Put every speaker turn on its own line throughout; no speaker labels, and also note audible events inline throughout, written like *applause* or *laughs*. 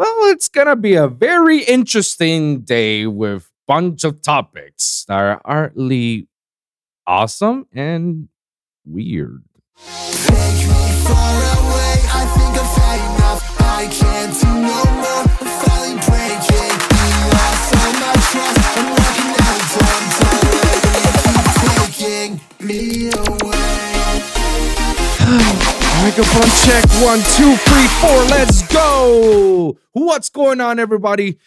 well, it's gonna be a very interesting day with bunch of topics that are utterly awesome and weird.
Me
Microphone check one, two, three, four. Let's go. What's going on, everybody?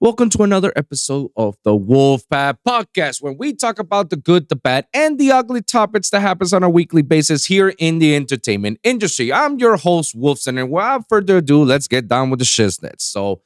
Welcome to another episode of the Wolfpack Podcast, when we talk about the good, the bad, and the ugly topics that happens on a weekly basis here in the entertainment industry. I'm your host, Wolvsun, and without further ado, let's get down with the shiznit. So,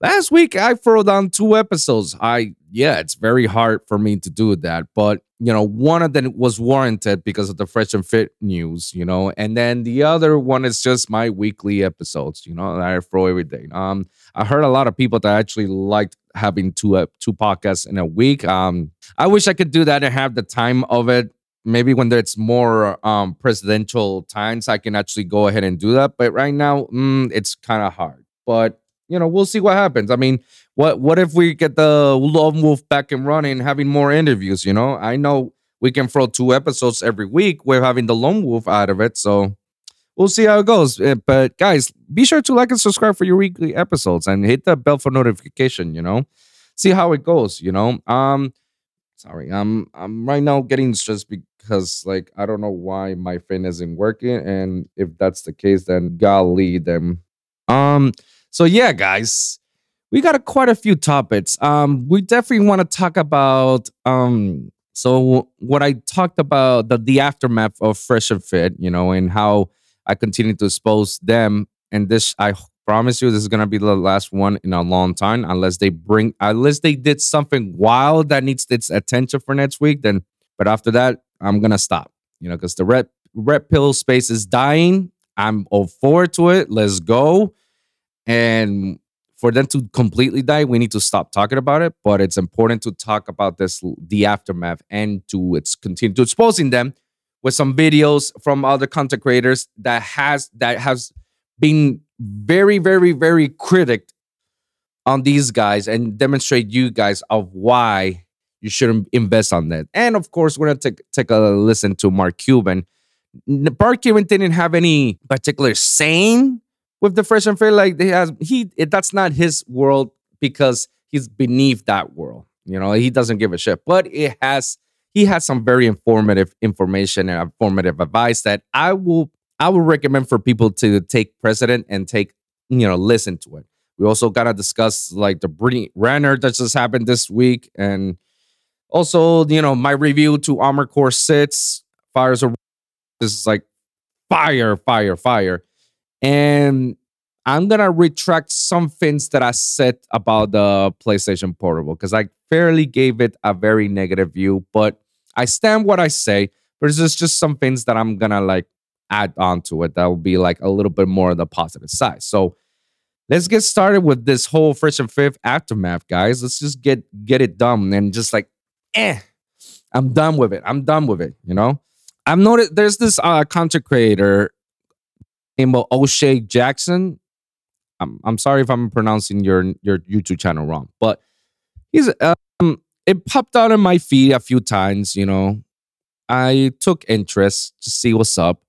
last week I threw down two episodes. I yeah, it's very hard for me to do that, but you know, one of them was warranted because of the fresh and fit news, you know, and then the other one is just my weekly episodes, you know, I throw every day. Um, I heard a lot of people that actually liked having two uh, two podcasts in a week. Um, I wish I could do that and have the time of it. Maybe when it's more um presidential times, I can actually go ahead and do that. But right now, mm, it's kind of hard. But you know, we'll see what happens. I mean, what what if we get the Lone Wolf back and running, having more interviews? You know, I know we can throw two episodes every week. We're having the Lone Wolf out of it, so we'll see how it goes. Uh, But guys, be sure to like and subscribe for your weekly episodes and hit the bell for notification. You know, see how it goes. You know, um, sorry, I'm I'm right now getting stressed because like I don't know why my fan isn't working, and if that's the case, then golly, them. Um, so yeah, guys, we got a, quite a few topics. Um, we definitely want to talk about um. So what I talked about the the aftermath of Fresh and Fit, you know, and how I continue to expose them. And this, I promise you, this is gonna be the last one in a long time, unless they bring, unless they did something wild that needs its attention for next week. Then, but after that, I'm gonna stop. You know, because the red red pill space is dying. I'm all forward to it. Let's go. And for them to completely die, we need to stop talking about it. But it's important to talk about this, the aftermath, and to it's continue to exposing them with some videos from other content creators that has that has been very, very, very critic on these guys and demonstrate you guys of why you shouldn't invest on that. And of course, we're gonna take take a listen to Mark Cuban. Mark Cuban didn't have any particular saying with the fresh and fair. Like he has he it, that's not his world because he's beneath that world. You know, he doesn't give a shit. But it has he has some very informative information and informative advice that I will I will recommend for people to take precedent and take you know listen to it. We also gotta discuss like the Brittany Renner that just happened this week, and also you know my review to Armored Core Six Fires this is like fire, fire, fire, and I'm gonna retract some things that I said about the PlayStation Portable because I fairly gave it a very negative view, but I stand what I say. There's just just some things that I'm gonna like add on to it that will be like a little bit more on the positive side. So let's get started with this whole Fresh and Fit aftermath, guys. Let's just get get it done and just like, eh, I'm done with it. I'm done with it. You know, I've noticed there's this uh content creator named Oshea Jackson. I'm I'm sorry if I'm pronouncing your your YouTube channel wrong, but he's um it popped out in my feed a few times. You know, I took interest to see what's up.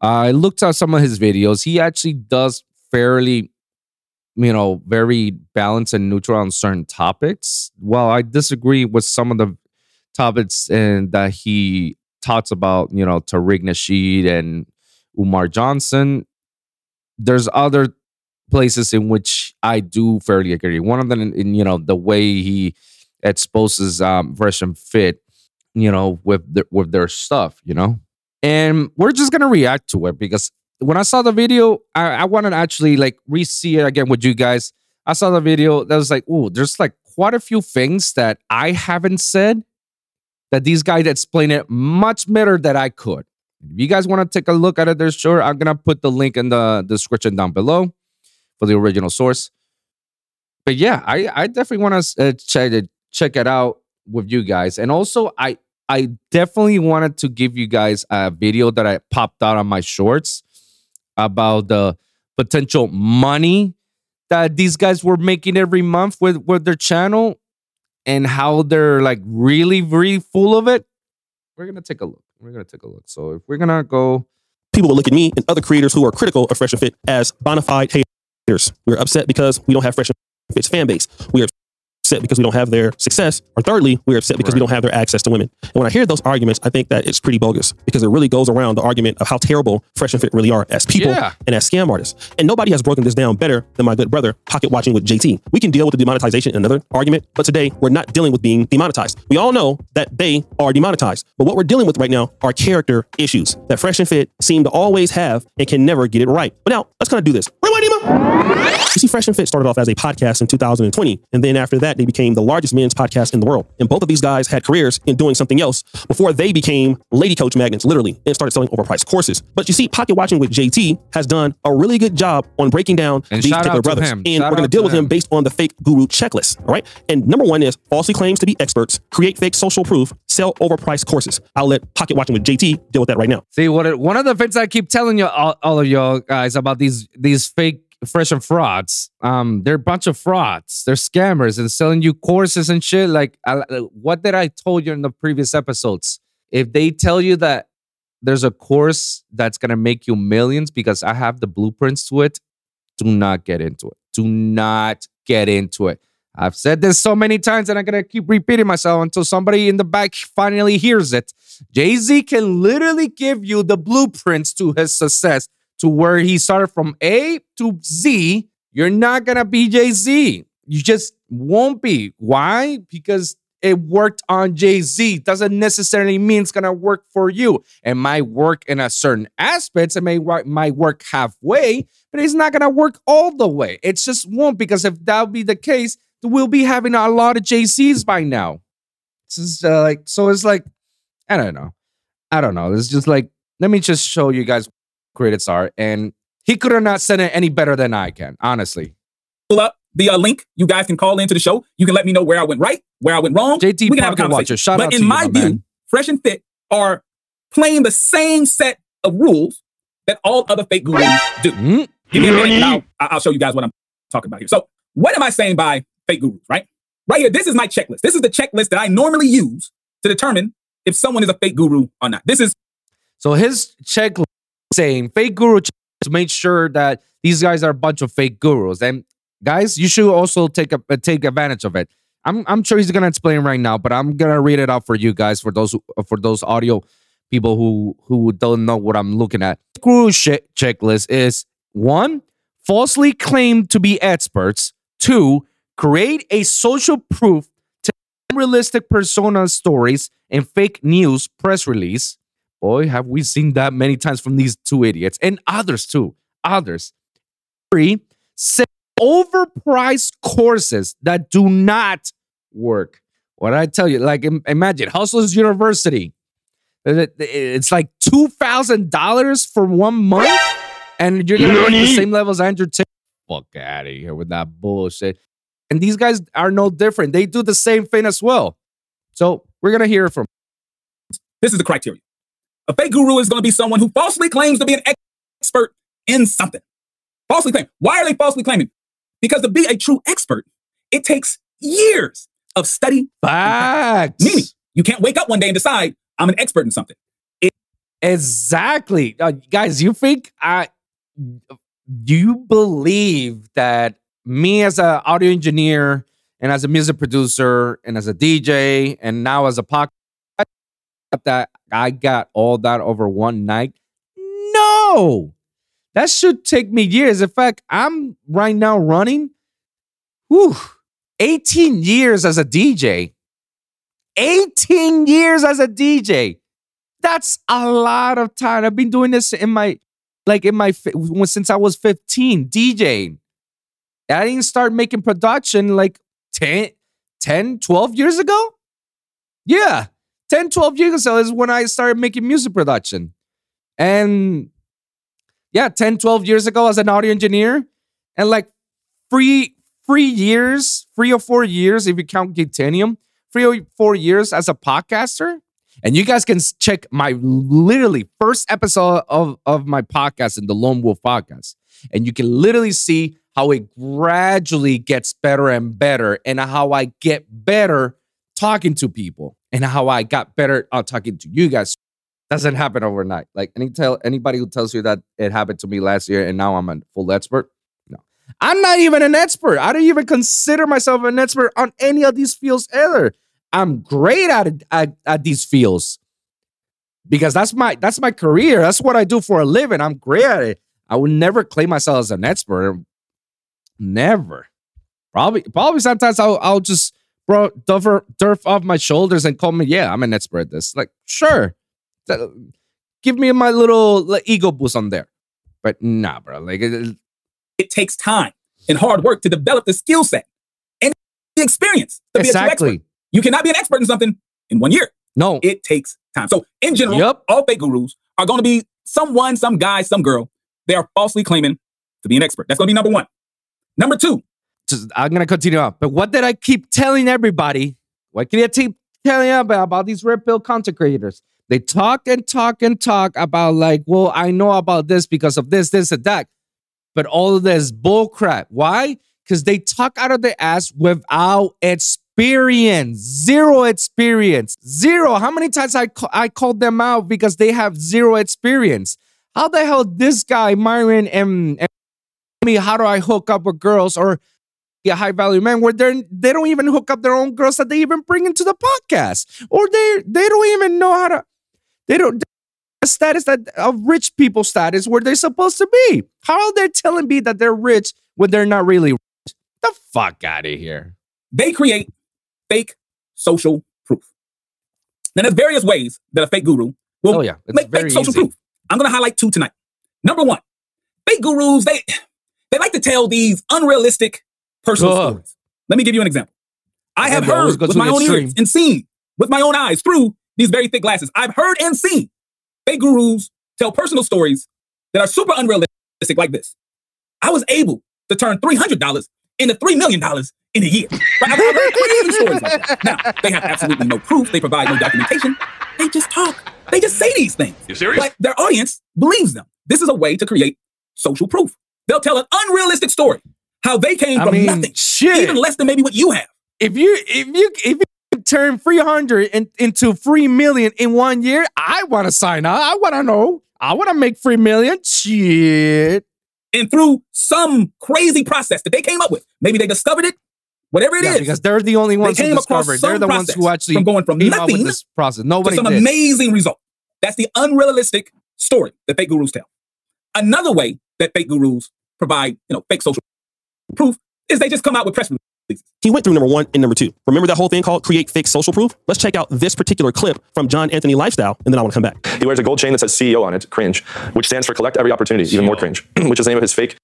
I looked at some of his videos. He actually does fairly, you know, very balanced and neutral on certain topics. While I disagree with some of the topics and that he talks about, you know, Tariq Nasheed and Umar Johnson, there's other places in which I do fairly agree. One of them, in, you know, the way he exposes um, version fit, you know, with the, with their stuff, you know, and we're just gonna react to it because when I saw the video, I, I want to actually like re-see it again with you guys. I saw the video that was like, oh, there's like quite a few things that I haven't said that these guys explain it much better than I could. If you guys want to take a look at it, there's sure I'm gonna put the link in the description down below for the original source. But yeah, I I definitely want to uh, check it check it out with you guys, and also I I definitely wanted to give you guys a video that I popped out on my shorts about the potential money that these guys were making every month with with their channel and how they're like really really full of it. We're gonna take a look we're gonna take a look so if we're gonna go
people will look at me and other creators who are critical of Fresh and Fit as bona fide haters. We're upset because we don't have Fresh and Fit's fan base. We are upset because we don't have their success. Or thirdly, we're upset because we don't have their access to women. And when I hear those arguments, I think that it's pretty bogus because it really goes around the argument of how terrible Fresh and Fit really are as people
Yeah.
and as scam artists. And nobody has broken this down better than my good brother, Pocket Watching with JT. We can deal with the demonetization in another argument, but today we're not dealing with being demonetized. We all know that they are demonetized. But what we're dealing with right now are character issues that Fresh and Fit seem to always have and can never get it right. But now, let's kind of do this. Rewind, Ema! You see, Fresh and Fit started off as a podcast in 2020, and then after that, they became the largest men's podcast in the world. And both of these guys had careers in doing something else before they became lady coach magnets, literally, and started selling overpriced courses. But you see, Pocket Watching with JT has done a really good job on breaking down
And
these particular brothers.
him.
And
Shout
we're going to deal with him
him.
based on the fake guru checklist. All right. And number one is falsely claims to be experts, create fake social proof, sell overpriced courses. I'll let Pocket Watching with JT deal with that right now.
See what it, one of the things I keep telling you all, all of y'all guys about these these fake fresh and frauds. Um, they're a bunch of frauds. They're scammers and selling you courses and shit. Like I, what did I told you in the previous episodes? If they tell you that there's a course that's gonna make you millions because I have the blueprints to it, do not get into it. Do not get into it. I've said this so many times and I'm gonna keep repeating myself until somebody in the back finally hears it. Jay Z can literally give you the blueprints to his success to where he started from A to Z. You're not gonna be Jay Z. You just won't be. Why? Because it worked on Jay Z. Doesn't necessarily mean it's gonna work for you. It might work in a certain aspects. It may might work halfway, but it's not gonna work all the way. It just won't because if that would be the case, we'll be having a lot of JCs by now. It's just uh, like so. It's like I don't know. I don't know. It's just like let me just show you guys credits are, and he could have not said it any better than I can. Honestly,
pull up the uh, link. You guys can call into the show. You can let me know where I went right, where I went wrong.
JT
we can have a conversation.
Watcher, shout
but
out
in
to you,
my
my
view,
man.
Fresh and Fit are playing the same set of rules that all other fake gurus do.
Mm,
Give me a minute, and I'll, I'll show you guys what I'm talking about here. So, what am I saying by fake gurus? Right, right here. This is my checklist. This is the checklist that I normally use to determine if someone is a fake guru or not. This is
So his checklist saying fake guru to make sure that these guys are a bunch of fake gurus. And guys, you should also take a, uh, take advantage of it. I'm I'm sure he's gonna explain right now, but I'm gonna read it out for you guys for those for those audio people who who don't know what I'm looking at. Guru che- checklist is one falsely claim to be experts. Two, create a social proof to unrealistic persona stories and fake news press release. Boy, have we seen that many times from these two idiots and others too. Others. Three, sell overpriced courses that do not work. What did I tell you? Like, imagine Hustlers University. It- it- It's like two thousand dollars for one month, and you're gonna make the same level as Andrew Tate. Fuck out of here with that bullshit. And these guys are no different. They do the same thing as well. So we're gonna hear from.
this is the criteria. A fake guru is going to be someone who falsely claims to be an expert in something. Falsely claim. Why are they falsely claiming? Because to be a true expert, it takes years of study.
Facts.
Meaning, you can't wake up one day and decide I'm an expert in something.
Exactly. Uh, guys, you think I do you believe that me as an audio engineer and as a music producer and as a DJ and now as a podcast that I got all that over one night? No. That should take me years. In fact, I'm right now running whew, 18 years as a DJ. 18 years as a DJ. That's a lot of time. I've been doing this in my, like in my, since I was 15, DJing. I didn't start making production like 10, 10, 12 years ago. Yeah, 10, 12 years ago is when I started making music production. And yeah, 10, 12 years ago as an audio engineer. And like three, three years, three or four years, if you count Gitanium, three or four years as a podcaster. And you guys can check my literally first episode of, of my podcast in the Lone Wolf podcast. And you can literally see how it gradually gets better and better, and how I get better talking to people, and how I got better uh, talking to you guys. Doesn't happen overnight. Like any tell anybody who tells you that it happened to me last year and now I'm a full expert. No, I'm not even an expert. I don't even consider myself an expert on any of these fields either. I'm great at at, at these fields because that's my that's my career. That's what I do for a living. I'm great at it. I would never claim myself as an expert. Never. Probably probably sometimes I'll I'll just bro durf, durf off my shoulders and call me, yeah, I'm an expert at this. Like, sure. That- give me my little like, ego boost on there. But nah, bro. Like it-
It takes time and hard work to develop the skill set and the experience to be a true expert.
exactly.
You cannot be an expert in something in one year.
No.
It takes time. So, in general,
Yep.
all fake gurus are going to be someone, some guy, some girl. They are falsely claiming to be an expert. That's going to be number one. Number two,
I'm gonna continue on. But what did I keep telling everybody? What can I keep telling about, about these red pill content creators? They talk and talk and talk about like, well, I know about this because of this, this, and that. But all of this bull crap. Why? Because they talk out of their ass without experience. Zero experience. Zero. How many times I ca- I called them out because they have zero experience? How the hell this guy, Myron, and, and me, how do I hook up with girls or a high value man where they're they don't even hook up their own girls that they even bring into the podcast or they they don't even know how to they don't a status that of rich people status where they're supposed to be how are they telling me that they're rich when they're not really rich the fuck out of here
they create fake social proof. Now, there's various ways that a fake guru will
oh yeah it's
make fake social
easy
proof. I'm going to highlight two tonight. Number one, fake gurus, they, they like to tell these unrealistic personal
Ugh.
stories. Let me give you an example. I have
they
heard with my own
extreme.
ears and seen with my own eyes through these very thick glasses. I've heard and seen fake gurus tell personal stories that are super unrealistic like this. I was able to turn $300 into $3 million in a year. Right? I've, I've heard crazy stories like that. Now, they have absolutely no proof. They provide no documentation. They just talk. They just say these things.
You serious?
But their audience believes them. This is a way to create social proof. They'll tell an unrealistic story, how they came
i
from
mean
nothing,
shit
even less than maybe what you have.
if you if you if you turn 300 in, into 3 million in one year i want to sign up i want to know i want to make 3 million shit
And through some crazy process that they came up with, maybe they discovered it, whatever it is,
Yeah, because they're the only ones who discovered. They're the ones who actually
from going from
came up with
nothing
this process.
to
Nobody
some
did.
amazing result. That's the unrealistic story that fake gurus tell. Another way that fake gurus provide, you know, fake social proof is they just come out with press releases.
He went through number one and number two. Remember that whole thing called create fake social proof? Let's check out this particular clip from John Anthony Lifestyle, and then I want to come back.
He wears a gold chain that says CEO on it, cringe, which stands for collect every opportunity, even more cringe, *clears throat* which is the name of his fake,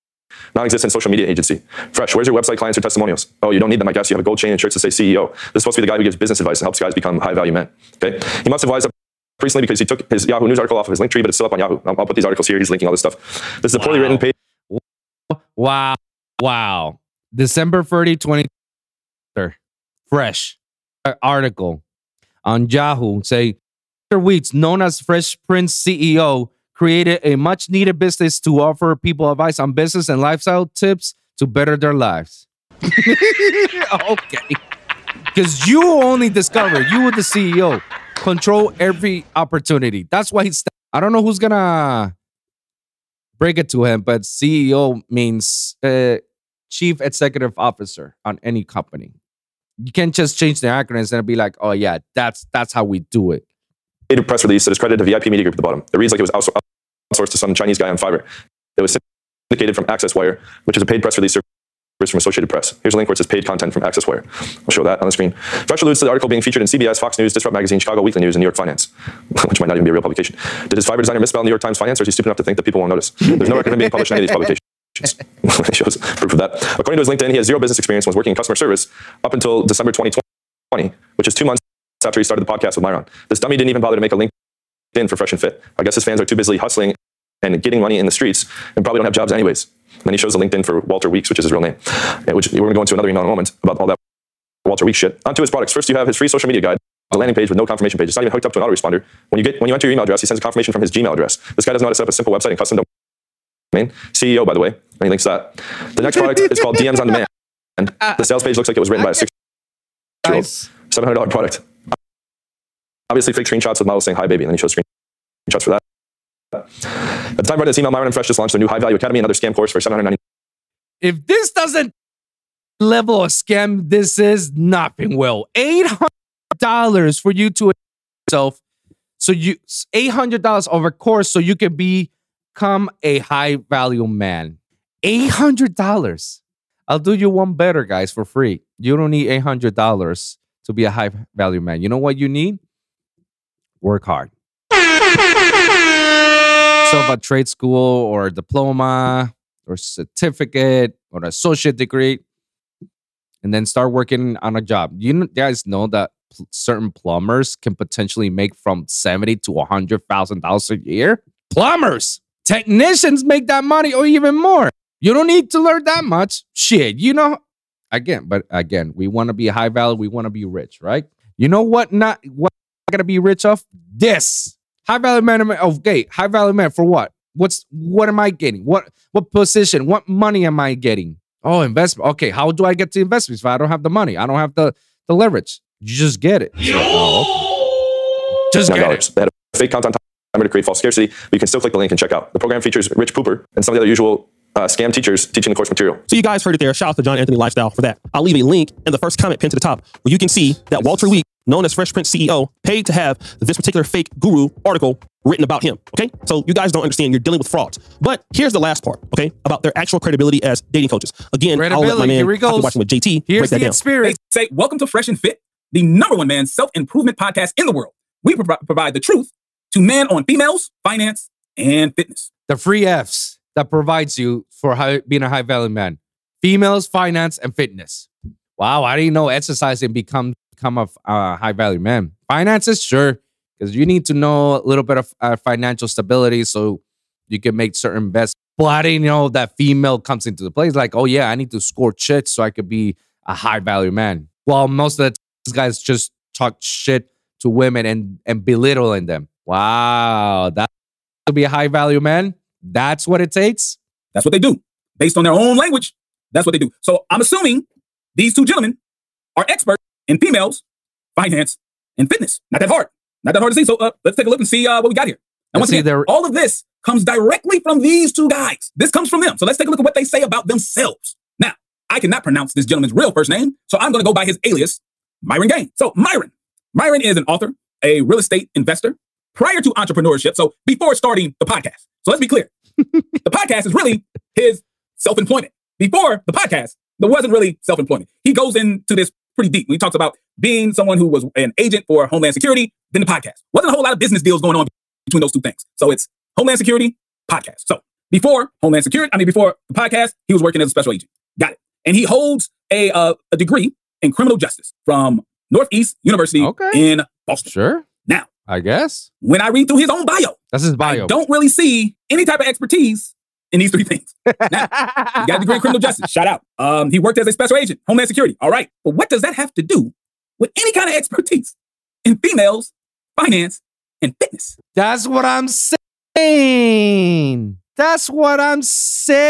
non-existent social media agency. Fresh, where's your website clients or testimonials? Oh, you don't need them, I guess. You have a gold chain and shirts that say CEO. This is supposed to be the guy who gives business advice and helps guys become high-value men. Okay, he must have wised up recently because he took his Yahoo News article off of his link tree, but it's still up on Yahoo. I'll, I'll put these articles here. He's linking all this stuff. This is a poorly
Wow.
written page.
Wow. Wow. December 30, 20. Fresh uh, article on Yahoo say Mr. Weeks, known as Fresh Prince CEO, created a much needed business to offer people advice on business and lifestyle tips to better their lives. *laughs* okay. Because you only discover, you were the CEO, control every opportunity. That's why he's. I don't know who's gonna break it to him, but CEO means uh, Chief Executive Officer on any company. You can't just change the acronyms and be like, "Oh yeah, that's that's how we do it."
a press release that is credited to VIP Media Group at the bottom. It reads like it was outsour- outsourced to some Chinese guy on Fiverr. It was syndicated from Access Wire, which is a paid press release service from Associated Press. Here's a link where it says paid content from Access Wire. I'll show that on the screen. Fresh alludes to the article being featured in CBS, Fox News, Disrupt Magazine, Chicago Weekly News, and New York Finance, *laughs* which might not even be a real publication. Did his Fiverr designer misspell New York Times Finance, or is he stupid enough to think that people won't notice? There's no record of him being published in any of these publications. *laughs* shows proof of that. According to his LinkedIn, he has zero business experience and was working in customer service up until December 2020, which is two months after he started the podcast with Myron. This dummy didn't even bother to make a LinkedIn for Fresh and Fit. I guess his fans are too busy hustling and getting money in the streets and probably don't have jobs anyways. And then he shows a LinkedIn for Walter Weeks, which is his real name, uh, which we're going to go into another email in a moment about all that Walter Weeks shit. Onto his products. First, you have his free social media guide. A landing page with no confirmation page. It's not even hooked up to an autoresponder. When you get when you enter your email address, he sends a confirmation from his Gmail address. This guy doesn't set up a simple website and custom domain. CEO, by the way. Any links to that? The next product is called DMs on Demand. And the sales page looks like it was written by a six year old. $700 product. Obviously, fake screenshots with models saying hi, baby, and then he shows screenshots for that. At the time of this email, Myron and Fresh just launched a new high value academy, another scam course for 790.
if this doesn't level of scam, this is nothing. Will eight hundred dollars for you to yourself, so you eight hundred dollars over course, so you can become a high value man. Eight hundred dollars. I'll do you one better, guys, for free. You don't need eight hundred dollars to be a high value man. You know what you need? Work hard. *laughs* Yourself a trade school or a diploma or certificate or an associate degree, and then start working on a job. You guys know that pl- certain plumbers can potentially make from seventy to hundred thousand dollars a year. Plumbers, technicians make that money or even more. You don't need to learn that much. Shit, you know. Again, but again, we want to be high value. We want to be rich, right? You know what? Not what I gotta be rich of this high value man. Okay, high value man for what? What's what am I getting? What what position? What money am I getting? Oh, investment. Okay, how do I get to investments if I don't have the money? I don't have the the leverage. You just get it. Just get it.
$9. They had a fake content timer to create false scarcity, but you can still click the link and check out. The program features Rich Pooper and some of the other usual uh, scam teachers teaching the course material.
So you guys heard it there. Shout out to John Anthony Lifestyle for that. I'll leave a link in the first comment pinned to the top where you can see that Walter Week, known as Fresh Prince CEO, paid to have this particular fake guru article written about him. Okay. So you guys don't understand. You're dealing with frauds. But here's the last part. Okay. About their actual credibility as dating coaches. Again, I'll let my man
here he
Pocket
goes.
watching with JT
Here's
break that
the
down.
experience.
They say, Welcome to Fresh and Fit, the number one man self improvement podcast in the world. We pro- provide the truth to men on females, finance, and fitness.
the free Fs that provides you for high, being a high value man. Females, finance, and fitness. Wow, I didn't know exercising become become a uh, high value man. Finances, sure, because you need to know a little bit of uh, financial stability so you can make certain investments. But I didn't know that female comes into the place. Like, oh yeah, I need to score shit so I could be a high value man. Well, most of the these guys just talk shit to women and and belittling them. Wow, that to be a high value man. That's what it takes.
That's what they do. Based on their own language, that's what they do. So I'm assuming these two gentlemen are experts in females, finance, and fitness. Not that hard. Not that hard to see. So uh, let's take a look and see uh, what we got here. And once
see
again, all of this comes directly from these two guys. This comes from them. So let's take a look at what they say about themselves. Now, I cannot pronounce this gentleman's real first name, so I'm going to go by his alias, Myron Gaines. So Myron, Myron is an author, a real estate investor, prior to entrepreneurship. So before starting the podcast. So let's be clear. *laughs* the podcast is really his self-employment. Before the podcast, there wasn't really self-employment. He goes into this pretty deep. He talks about being someone who was an agent for Homeland Security, then the podcast. Wasn't a whole lot of business deals going on between those two things. So it's Homeland Security, podcast. So before Homeland Security, I mean, before the podcast, he was working as a special agent. Got it. And he holds a, uh, a degree in criminal justice from Northeast University
Okay.
in Boston.
Sure.
Now,
I guess.
when I read through his own bio,
That's his bio.
I don't really see any type of expertise in these three things. *laughs* Now, he got a degree in criminal justice. Shout out. Um, he worked as a special agent, Homeland Security. All right. But what does that have to do with any kind of expertise in females, finance, and fitness?
That's what I'm saying. That's what I'm saying.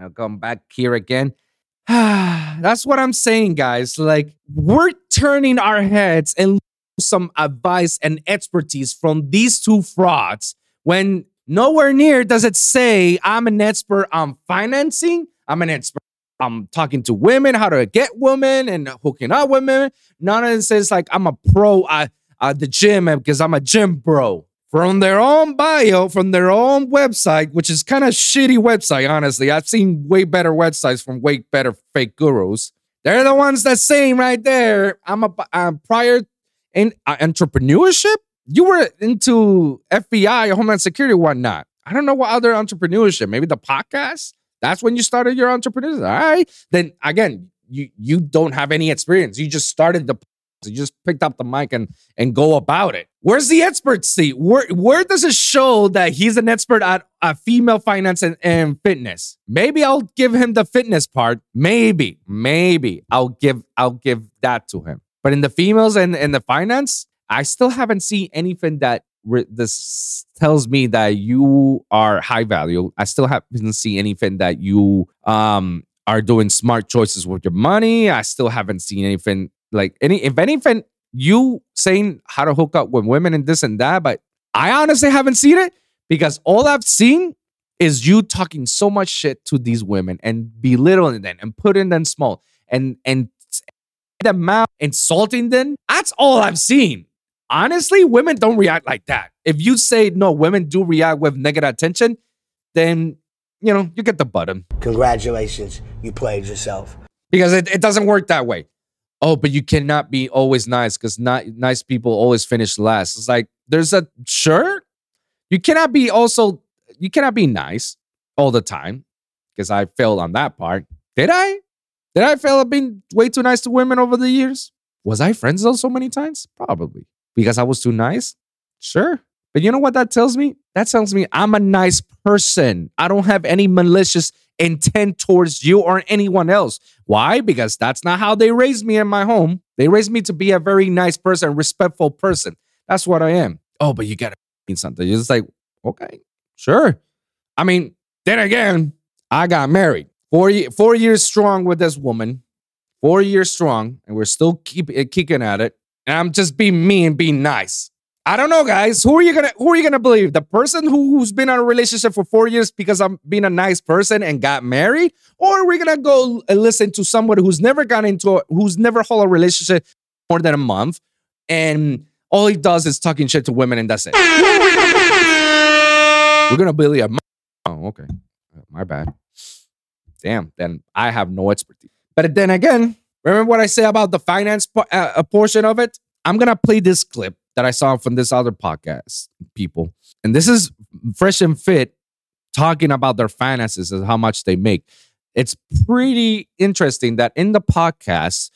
I'll come back here again. *sighs* That's what I'm saying, guys. Like, we're turning our heads and look for some advice and expertise from these two frauds when nowhere near does it say I'm an expert on financing. I'm an expert. I'm talking to women, how to get women and hooking up women. None of it says like I'm a pro at, at the gym because I'm a gym bro. From their own bio, from their own website, which is kind of shitty website, honestly. I've seen way better websites from way better fake gurus. They're the ones that saying right there, I'm a I'm prior in uh, entrepreneurship. You were into FBI, Homeland Security, whatnot. I don't know what other entrepreneurship. Maybe the podcast. That's when you started your entrepreneurship. All right. Then again, you you don't have any experience. You just started the. You just picked up the mic and and go about it. Where's the expertise? Where where does it show that he's an expert at, at female finance and, and fitness? Maybe I'll give him the fitness part. Maybe, maybe I'll give I'll give that to him. But in the females and, and the finance, I still haven't seen anything that re- this tells me that you are high value. I still haven't seen anything that you um are doing smart choices with your money. I still haven't seen anything like any. If anything, you saying how to hook up with women and this and that, but I honestly haven't seen it because all I've seen is you talking so much shit to these women and belittling them and putting them small and and them out, insulting them. That's all I've seen. Honestly, women don't react like that. If you say no, women do react with negative attention, then you know you get the button
Congratulations, you played yourself.
because it, it doesn't work that way. Oh, but you cannot be always nice because not nice people always finish last. It's like there's a sure you cannot be also you cannot be nice all the time because I failed on that part. Did I? Did I fail at being way too nice to women over the years? Was I friends though so many times? Probably because I was too nice. Sure. But you know what that tells me? That tells me I'm a nice person. I don't have any malicious intent towards you or anyone else. Why? Because that's not how they raised me in my home. They raised me to be a very nice person, respectful person. That's what I am. Oh, but you gotta mean something. It's like, okay, sure. I mean, then again, I got married. Four, four years strong with this woman. Four years strong, and we're still keep uh, kicking at it. And I'm just being me and being nice. I don't know, guys. Who are you gonna Who are you gonna believe? The person who, who's been in a relationship for four years because I'm being a nice person and got married, or are we gonna go and listen to someone who's never got into a, who's never held a relationship more than a month, and all he does is talking shit to women and that's it. *laughs* We're gonna believe a. Oh, okay, my bad. Damn, then I have no expertise. But then again, remember what I say about the finance po- uh, portion of it? I'm gonna play this clip that I saw from this other podcast people, and this is fresh and fit talking about their finances and how much they make. It's pretty interesting that in the podcast,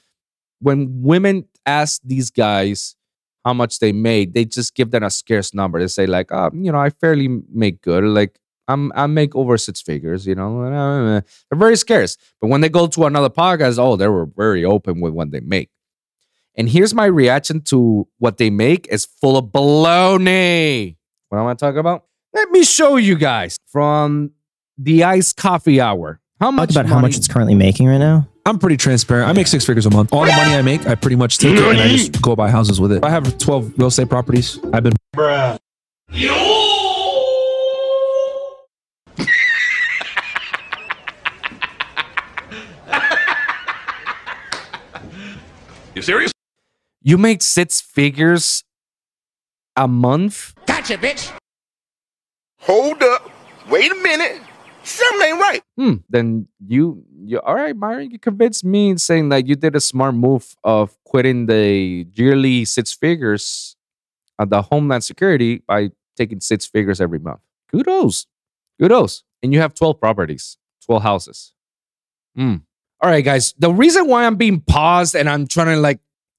when women ask these guys how much they made, they just give them a scarce number. They say like, oh, you know, I fairly make good. Like I'm, I make over six figures. You know, uh, uh, uh, they're very scarce. But when they go to another podcast, oh, they were very open with what they make. And here's my reaction to what they make is full of baloney. What am I talking about? Let me show you guys from the Iced coffee hour. How
Talk
much
about how much it's currently making right now.
I'm pretty transparent. I make six figures a month. All the money I make, I pretty much take it and I just go buy houses with it. I have 12 real estate properties. I've been
You serious?
You make six figures a month? Gotcha, bitch.
Hold up. Wait a minute. Something ain't right.
Hmm. Then you, you all right, Myron? You convinced me in saying that you did a smart move of quitting the yearly six figures of the Homeland Security by taking six figures every month. Kudos, kudos. And you have twelve properties, twelve houses. Hmm. All right, guys. The reason why I'm being paused and I'm trying to like,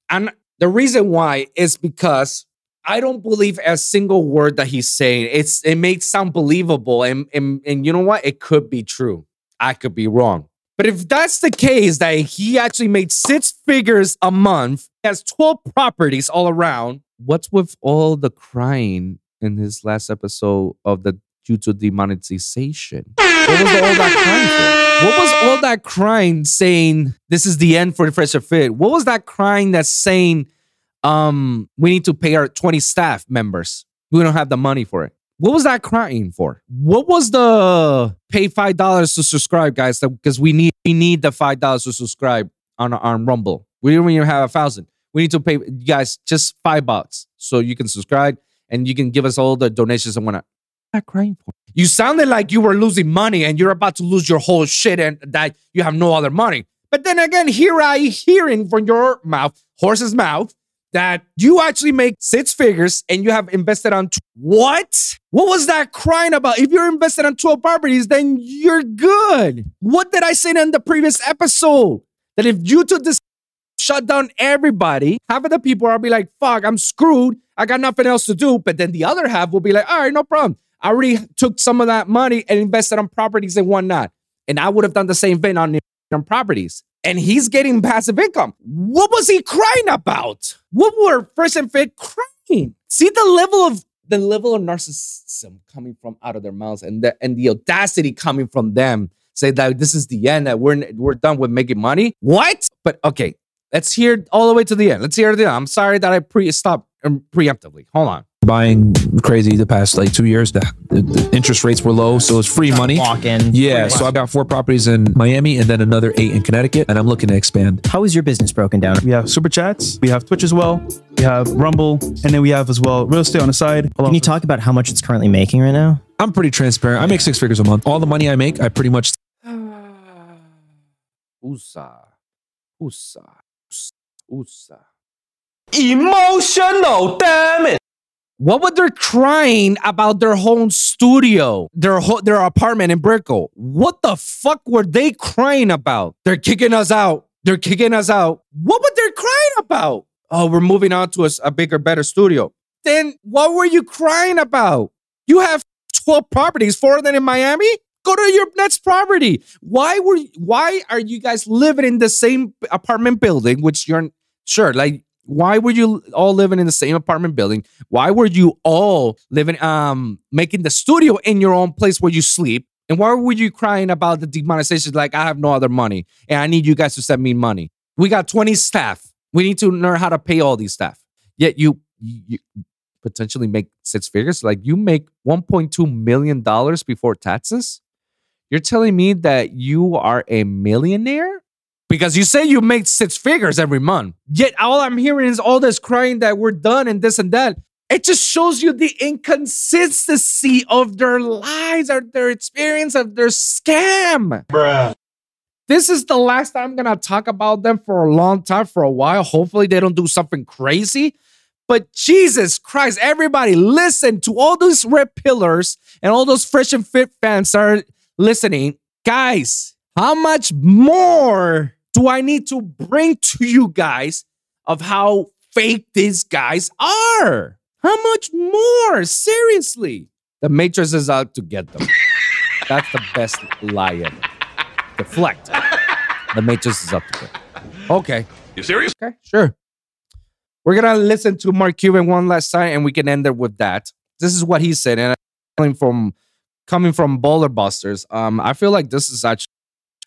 and the reason why is because I don't believe a single word that he's saying. It's it makes sound believable, and and and you know what? It could be true. I could be wrong. But if that's the case, that he actually made six figures a month, has twelve properties all around. What's with all the crying in his last episode of the due to demonetization? What was all that crying for? What was all that crying saying this is the end for the Fresh and Fit? What was that crying that's saying um we need to pay our 20 staff members? We don't have the money for it. What was that crying for? What was the pay five dollars to subscribe, guys? Because we need we need the five dollars to subscribe on on Rumble. We don't even have a thousand. We need to pay you guys just five bucks so you can subscribe and you can give us all the donations and whatnot. What that crying for? You sounded like you were losing money and you're about to lose your whole shit and that you have no other money. But then again, here I hearing from your mouth, horse's mouth, that you actually make six figures and you have invested on tw- what? What was that crying about? If you're invested on 12 properties, then you're good. What did I say in the previous episode? That if you took this shut down everybody, half of the people will be like, fuck, I'm screwed. I got nothing else to do. But then the other half will be like, all right, no problem. I already took some of that money and invested on properties and whatnot. And I would have done the same thing on, on properties. And he's getting passive income. What was he crying about? What were Fresh and Fit crying? See the level of the level of narcissism coming from out of their mouths and the and the audacity coming from them say that this is the end that we're we're done with making money. What? But okay, let's hear all the way to the end. Let's hear it. I'm sorry that I pre stopped um, preemptively. Hold on.
Buying crazy the past like two years. The, the, the interest rates were low, so it's free money.
Walk in.
Yeah, so I got four properties in Miami and then another eight in Connecticut, and I'm looking to expand.
How is your business broken down?
We have super chats, we have Twitch as well, we have Rumble, and then we have as well real estate on the side.
Can you talk about how much it's currently making right now?
I'm pretty transparent. I make six figures a month. All the money I make, I pretty much *sighs*
USA. USA. USA.
Emotional, damn it.
What were they crying about their home studio, their ho- their apartment in Brickell? What the fuck were they crying about? They're kicking us out. They're kicking us out. What were they crying about? Oh, we're moving on to a bigger, better studio. Then what were you crying about? You have 12 properties, four of them in Miami. Go to your next property. Why were why are you guys living in the same apartment building, which you're sure like why were you all living in the same apartment building? Why were you all living um making the studio in your own place where you sleep? And why were you crying about the demonetization? Like, I have no other money and I need you guys to send me money. We got 20 staff. We need to learn how to pay all these staff. Yet you, you potentially make six figures. Like you make 1.2 million dollars before taxes. You're telling me that you are a millionaire? Because you say you make six figures every month. Yet all I'm hearing is all this crying that we're done and this and that. It just shows you the inconsistency of their lives, of their experience of their scam.
Bruh.
This is the last time I'm gonna talk about them for a long time, for a while. Hopefully, they don't do something crazy. But Jesus Christ, everybody, listen to all those red pillars and all those fresh and fit fans are listening. Guys, how much more do I need to bring to you guys of how fake these guys are? How much more? Seriously. The Matrix is out to get them. *laughs* That's the best lie ever. Deflect. The Matrix is up to get. Okay.
You serious?
Okay, sure. We're gonna listen to Mark Cuban one last time, and we can end it with that. This is what he said, and coming from coming from Bowler Busters, um, I feel like this is actually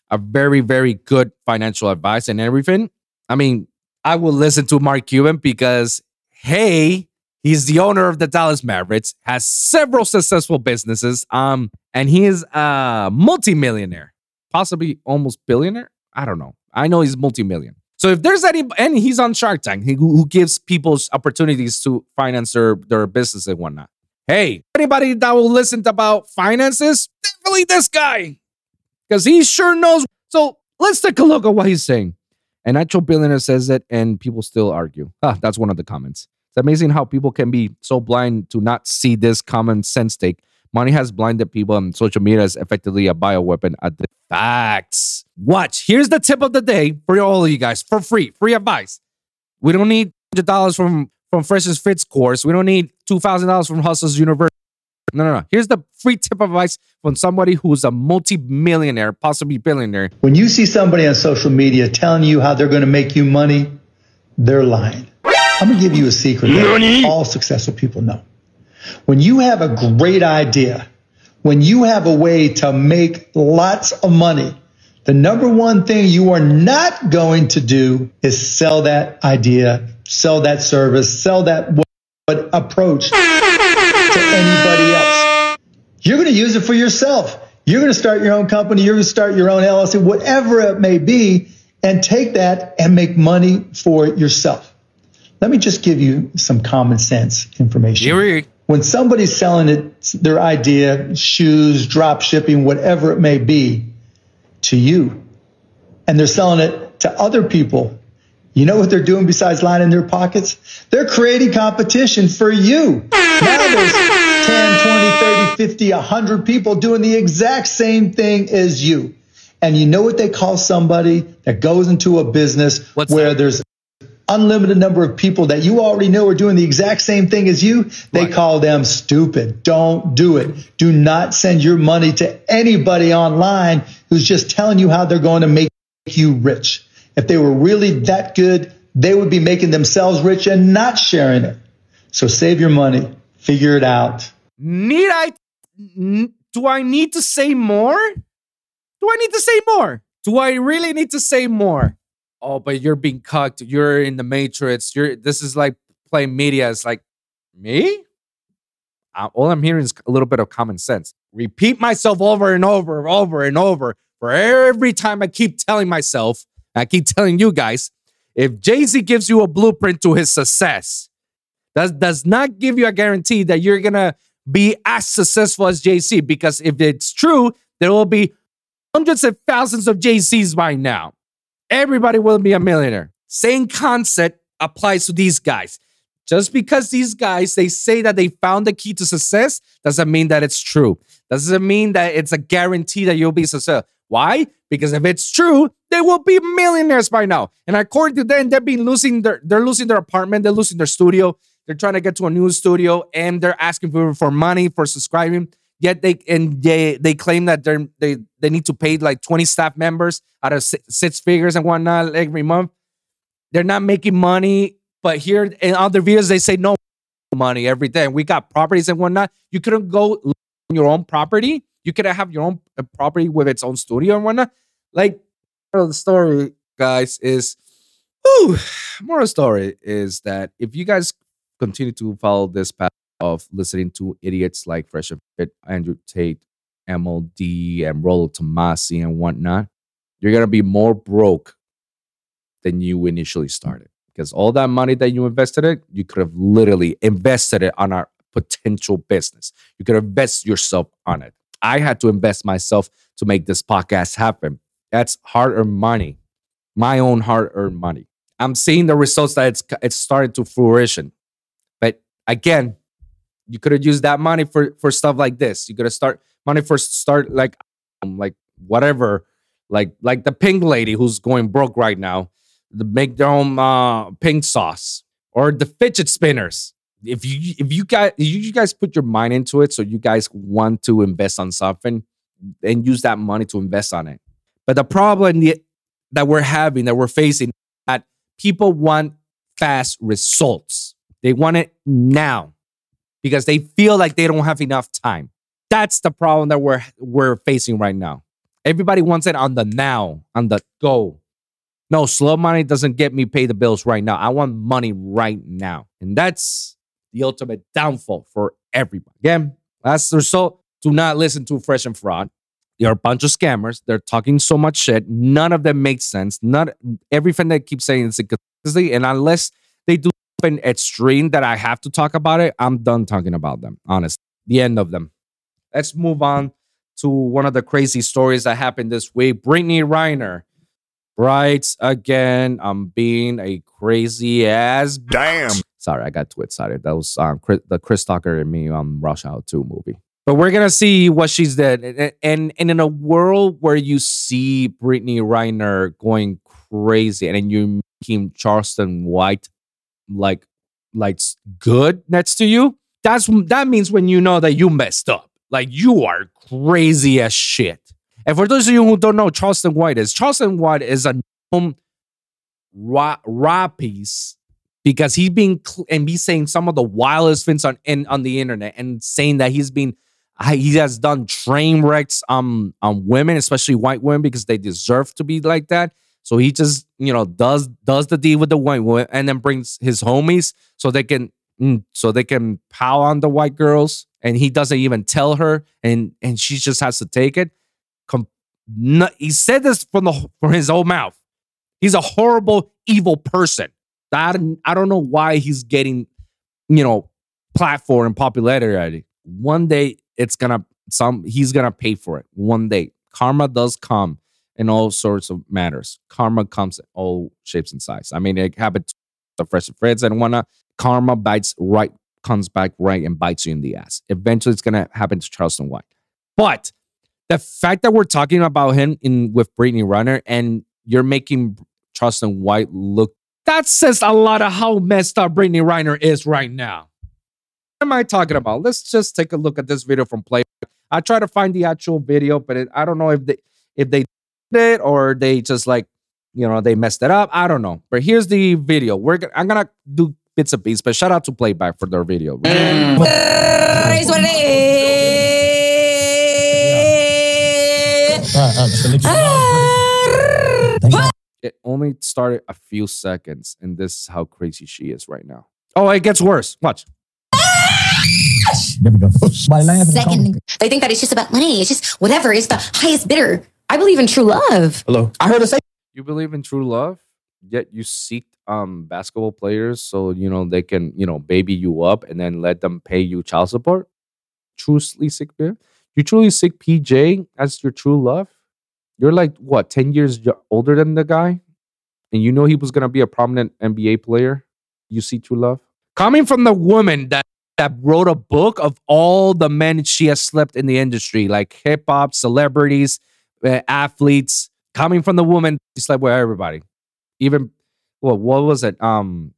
a very, very good financial advice and everything. I mean, I will listen to Mark Cuban because hey, he's the owner of the Dallas Mavericks, has several successful businesses, um, and he is a multimillionaire, possibly almost billionaire. I don't know. I know he's multi-million. So if there's any, and he's on Shark Tank, he, who gives people opportunities to finance their, their business and whatnot. Hey, anybody that will listen about finances, definitely this guy, because he sure knows. So let's take a look at what he's saying. An actual billionaire says it, and people still argue. Ah, that's one of the comments. It's amazing how people can be so blind to not see this common sense take. Money has blinded people, and social media is effectively a bioweapon at the facts. Watch. Here's the tip of the day for all of you guys for free, free advice. We don't need hundred dollars from from Freshest Fits course. We don't need two thousand dollars from Hustlers University. No, no, no. Here's the free tip of advice from somebody who's a multi-millionaire, possibly billionaire.
When you see somebody on social media telling you how they're going to make you money, they're lying. I'm going to give you a secret that all successful people know. When you have a great idea, when you have a way to make lots of money, the number one thing you are not going to do is sell that idea, sell that service, sell that what, what approach to anybody else. You're going to use it for yourself. You're going to start your own company. You're going to start your own LLC, whatever it may be, and take that and make money for yourself. Let me just give you some common sense information. When somebody's selling it, their idea, shoes, drop shipping, whatever it may be, to you, and they're selling it to other people, you know what they're doing besides lining their pockets? They're creating competition for you. Now there's 10, 20, 30, 50, 100 people doing the exact same thing as you. And you know what they call somebody that goes into a business where there's unlimited number of people that you already know are doing the exact same thing as you, they call them stupid. Don't do it. Do not send your money to anybody online who's just telling you how they're going to make you rich. If they were really that good, they would be making themselves rich and not sharing it. So save your money, Figure it out.
Need I? Do I need to say more? Do I need to say more? Do I really need to say more? Oh, but you're being cucked. You're in the matrix. You're. This is like playing media. It's like me. All I'm hearing is a little bit of common sense. Repeat myself over and over, and over and over. For every time I keep telling myself, I keep *laughs* telling you guys, if Jay Z gives you a blueprint to his success, that does not give you a guarantee that you're gonna be as successful as Jay Z. Because if it's true, there will be hundreds of thousands of Jay Z's by now. Everybody will be a millionaire. Same concept applies to these guys. Just because these guys they say that they found the key to success doesn't mean that it's true. Doesn't mean that it's a guarantee that you'll be successful. Why? Because if it's true, they will be millionaires by now. And according to them, they've been losing their they're losing their apartment, they're losing their studio, they're trying to get to a new studio, and they're asking for, for money for subscribing. Yet they and they they claim that they're they they need to pay like 20 staff members out of six, figures and whatnot every month. They're not making money, but here in other videos they say no money every day. We got properties and whatnot. You couldn't go on your own property. You could have your own uh, property with its own studio and whatnot. Like of the story, guys, is whew, moral story is that if you guys continue to follow this path of listening to idiots like Fresh Fit, Andrew Tate, MLD, and Rollo Tomasi and whatnot, you're gonna be more broke than you initially started. Because all that money that you invested it, you could have literally invested it on our potential business. You could invest yourself on it. I had to invest myself to make this podcast happen. That's hard-earned money, my own hard-earned money. I'm seeing the results that it's it's starting to fruition. But again, you could have used that money for for stuff like this. You could have start money for start like um, like whatever, like like the pink lady who's going broke right now, to make their own uh, pink sauce or the fidget spinners. If you if you guys you guys put your mind into it, so you guys want to invest on something and use that money to invest on it. But the problem that we're having that we're facing that people want fast results. They want it now because they feel like they don't have enough time. That's the problem that we're we're facing right now. Everybody wants it on the now, on the go. No, slow money doesn't get me pay the bills right now. I want money right now. And that's the ultimate downfall for everybody. Again, that's the result. Do not listen to Fresh and Fraud. They're a bunch of scammers. They're talking so much shit. None of them makes sense. Not everything they keep saying is a consistency. And unless they do something extreme that I have to talk about it, I'm done talking about them. Honest. The end of them. Let's move on to one of the crazy stories that happened this week. Brittany Renner writes again, I'm being a crazy ass.
Damn.
Sorry, I got too excited. That was um, Chris, the Chris Tucker and me on Rush Hour 2 movie. But we're gonna see what she's did, and, and in a world where you see Brittany Renner going crazy, and you making Charleston White like like good next to you, that's that means when you know that you messed up, like you are crazy as shit. And for those of you who don't know, Charleston White is Charleston White is a known raw, raw piece because he's been cl- and he's saying some of the wildest things on in, on the internet and saying that he's been he has done train wrecks um on women, especially white women, because they deserve to be like that. So he just you know does does the deal with the white women and then brings his homies so they can mm, so they can pow on the white girls and he doesn't even tell her and and she just has to take it. Com- no, he said this from the from his own mouth. He's a horrible, evil person. I I don't know why he's getting, you know, platform and popularity. One day it's gonna some he's gonna pay for it. One day. Karma does come in all sorts of matters. Karma comes in all shapes and sizes. I mean, it happened to the Fresh Friends and whatnot. Karma bites right, comes back right and bites you in the ass. Eventually it's gonna happen to Charleston White. But the fact that we're talking about him in with Brittany Renner and you're making Charleston White look that says a lot of how messed up Brittany Renner is right now. What am I talking about? Let's just take a look at this video from Play. I try to find the actual video, but it, I don't know if they if they did it or they just like you know they messed it up. I don't know. But here's the video. We're gonna, I'm gonna do bits and pieces. But shout out to Playback for their video. Mm.
It is what it is.
Ah, it only started a few seconds, and this is how crazy she is right now. Oh, it gets worse. Watch.
Second, they think that it's just about money. It's just whatever. It's the highest bidder. I believe in true love.
Hello. I heard a say.
You believe in true love, yet you seek um basketball players so you know they can you know baby you up and then let them pay you child support. Truly seek you truly seek PJ as your true love. You're like what ten years y- older than the guy, and you know he was gonna be a prominent NBA player. You see true love coming from the woman that that wrote a book of all the men she has slept in the industry, like hip hop celebrities, uh, athletes. Coming from the woman, she slept with everybody. Even well, what was it? Um,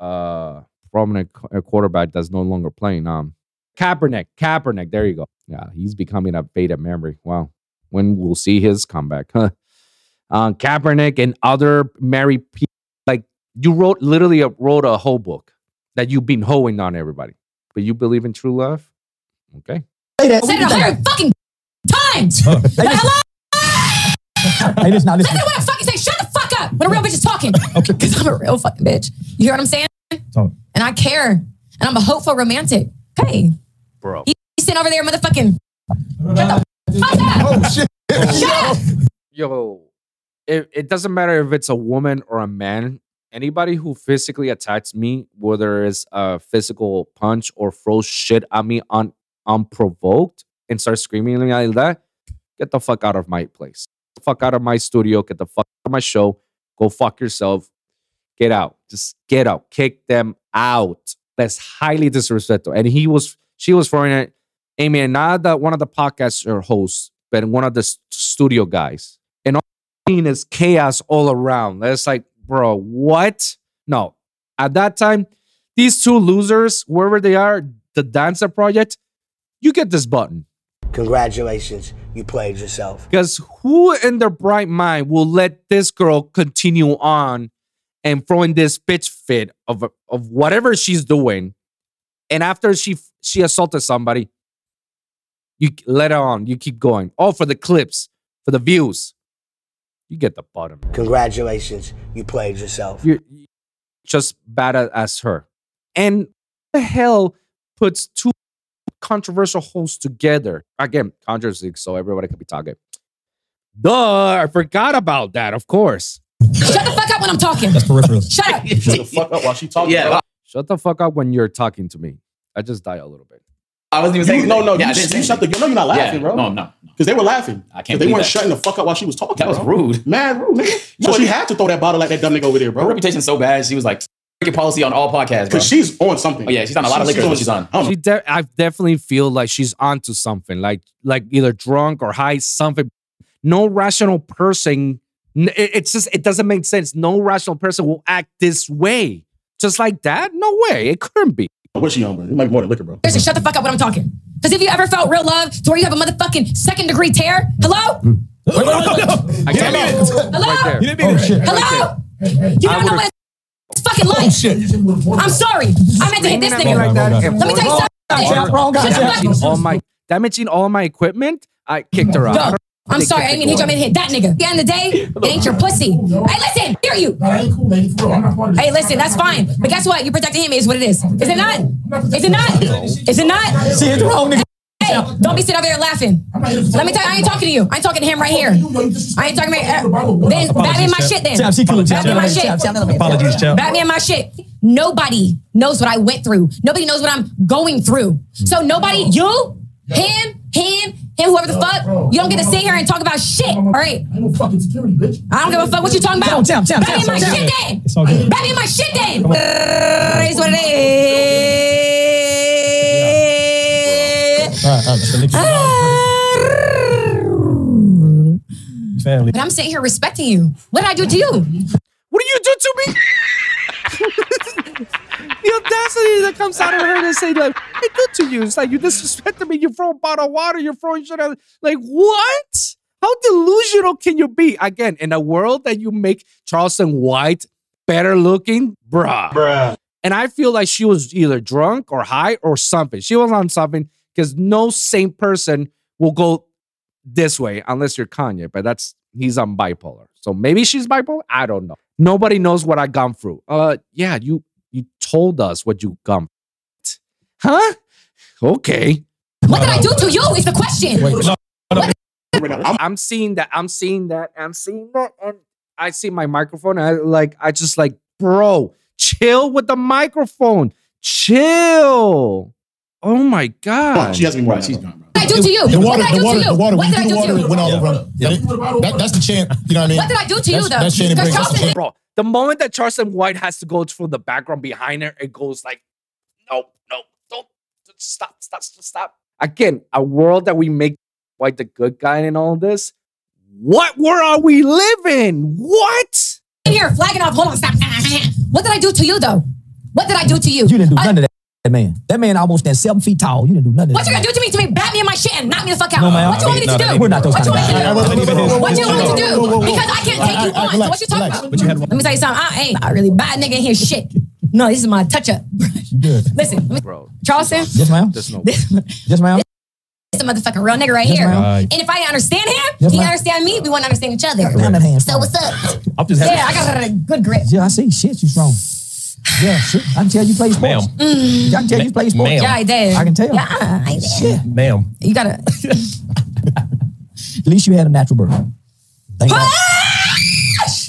uh, prominent uh, quarterback that's no longer playing. Um, Kaepernick. Kaepernick. There you go. Yeah, he's becoming a beta memory. Wow. When we'll see his comeback? Huh. Um, Kaepernick and other married people. Like you wrote literally a, wrote a whole book that you've been hoeing on everybody. But you believe in true love? Okay.
Said it a hundred fucking times. But hello?
Hey, listen, now
Listen to what I fucking say. Shut the fuck up when a real bitch is talking. *laughs* Okay. Because I'm a real fucking bitch. You hear what I'm saying?
Talk.
And I care. And I'm a hopeful romantic. Hey,
Bro.
he's sitting over there, motherfucking. Shut the fuck up.
Oh shit.
Shut up.
Yo, it, it doesn't matter if it's a woman or a man. Anybody who physically attacks me, whether it's a physical punch or throws shit at me un, unprovoked and starts screaming like that, get the fuck out of my place. Get the fuck out of my studio. Get the fuck out of my show. Go fuck yourself. Get out. Just get out. Kick them out. That's highly disrespectful. And he was, she was throwing it. Amy, and not that one of the podcast or hosts, but one of the studio guys. And all is chaos all around. It's like, bro, what? No. At that time, these two losers, wherever they are, the Danza Project, you get this button.
Congratulations, you played yourself.
Because who in their bright mind will let this girl continue on and throwing this bitch fit of of whatever she's doing, and after she she assaulted somebody, you let her on, you keep going. Oh, for the clips, for the views, you get the bottom.
Congratulations, you played yourself.
You're you're just bad as her. And the hell puts two controversial hosts together? Again, controversy, so everybody could be talking. Duh, I forgot about that, of course.
Shut the fuck up when I'm talking.
That's peripheral.
Shut up.
Shut the fuck up while she talking.
Yeah.
Shut the fuck up when you're talking to me. I just die a little bit.
I wasn't even saying
You, no, no,
Yeah,
you,
didn't say
you shut the.
anything.
You know you're not laughing,
Yeah,
bro.
No, no.
Because they were laughing.
I can't
They weren't
that.
shutting the fuck up while she was talking.
That was
bro.
rude.
Man, rude, nigga. So *laughs*
No,
she had to throw that bottle like that dumb nigga over there, bro.
Her
bro.
reputation's so bad. She was like freaking policy on all podcasts.
Because she's on something.
Oh, yeah, she's on a lot of liquor. is what she's on.
I.
She de- I definitely feel like she's onto something, like like either drunk or high, something. No rational person. it- It's just it doesn't make sense. No rational person will act this way, just like that. No way, it couldn't be.
What's she on, bro? It might be more than liquor, bro.
Seriously, shut the fuck up when I'm talking. Because if you ever felt real love to where you have a motherfucking second degree tear, hello? Hmm.
I can't *laughs*
Hello?
right there.
You didn't mean it.
Oh, hello? You don't know what it's fucking oh, like. I'm sorry. I meant to hit this
Screaming at me
nigga.
like that
Let me tell you something.
Wrong guy.
Shut the fuck
damaging all my damaging all my equipment. I kicked her out.
Go. I'm sorry, I didn't mean to hit you. I meant to hit that nigga. At the end of the day, it *laughs* ain't your pussy. Hey, listen, hear you. Hey, listen, that's fine. But guess what? You protecting him is what it is. Is it not? Is it not? Is it not?
See, it's wrong, nigga.
Hey, don't be sitting over there laughing. Let me tell you, I ain't talking to you. I ain't talking to him right here. I ain't talking about uh, Then bat me in my shit then.
Champ, see, cool.
Bat me in my shit.
Apologies, champ.
Bat me in my shit. Nobody knows what I went through. Nobody knows what I'm going through. So nobody, you, him, him, him, whoever the fuck, you don't get to sit here and talk about shit. All right. I don't fucking security, bitch. I don't give a fuck what you talking about.
Champ, champ,
Bat me in my shit
champ.
then.
It's all good.
Bat me in my shit then. It's what it is.
All right, all right. So, nigga, Family.
But I'm sitting here respecting you. What did I do to you?
What do you do to me? *laughs* the audacity that comes out of her to say like, "I did to you." It's like you disrespected me. You throw a bottle of water. You're throwing shit. At, like what? How delusional can you be? Again, in a world that you make Charleston White better looking, bruh. Bruh. And I feel like she was either drunk or high or something. She was on something because no sane person will go this way unless you're Kanye, but that's he's on bipolar. So maybe she's bipolar. I don't know. Nobody knows what I gone through. Uh yeah, you you told us what you gone. Huh? Okay.
What did I do to you? Is the question.
I'm, I'm seeing that. I'm seeing that. I'm seeing that. And I see my microphone. I like, I just like, bro, chill with the microphone. Chill. Oh my God.
She hasn't been right. She's gone, bro.
What did I do to you?
The water, the water, the water.
What did I do
the
to
water,
you?
went all over. That, that- that's the chant. You know what I mean?
What did I do to you,
That's-
though?
That's Shannon
Because
Briggs. That's
Charleston-
Bro, the moment that Charleston White has to go through the background behind her, it goes like, no, no, don't stop, stop, stop, stop. Again, a world that we make White the good guy in all this. What world are we living? What?
In here, flagging off. Hold on, stop. What did I do to you, though? What did I do to you?
You didn't do
Uh,
none of that, that man. That man almost stand seven feet tall. You didn't do none of
What you gonna do to me? To me, bat me in my shit and knock me the fuck out.
No, ma'am.
What you want me to do?
we're not those
what you
kind
want
of
me to
guys.
do? What you want me to do? Because I can't take you on. So what you talking about?
But you had
Let me tell you something. I ain't not really bad nigga in here. Shit. No, this is my touch up.
Good.
Listen,
Bro.
Charleston.
Yes, ma'am.
There's no
This, *laughs*
Yes, ma'am.
this is a motherfucking real nigga right
Yes,
here.
ma'am.
And if I understand him,
Yes,
he
ma'am.
understand me. We want to understand each other.
Hand.
So what's up?
I'm just
Yeah, I got a good grip.
Yeah, I see. Shit, you strong. Yeah, shit. I can tell you play sports.
Mm.
I can tell you play sports.
Yeah, I did.
I can tell.
Yeah, I did.
Shit.
Ma'am.
You gotta.
At least you had a natural birth. Thank God.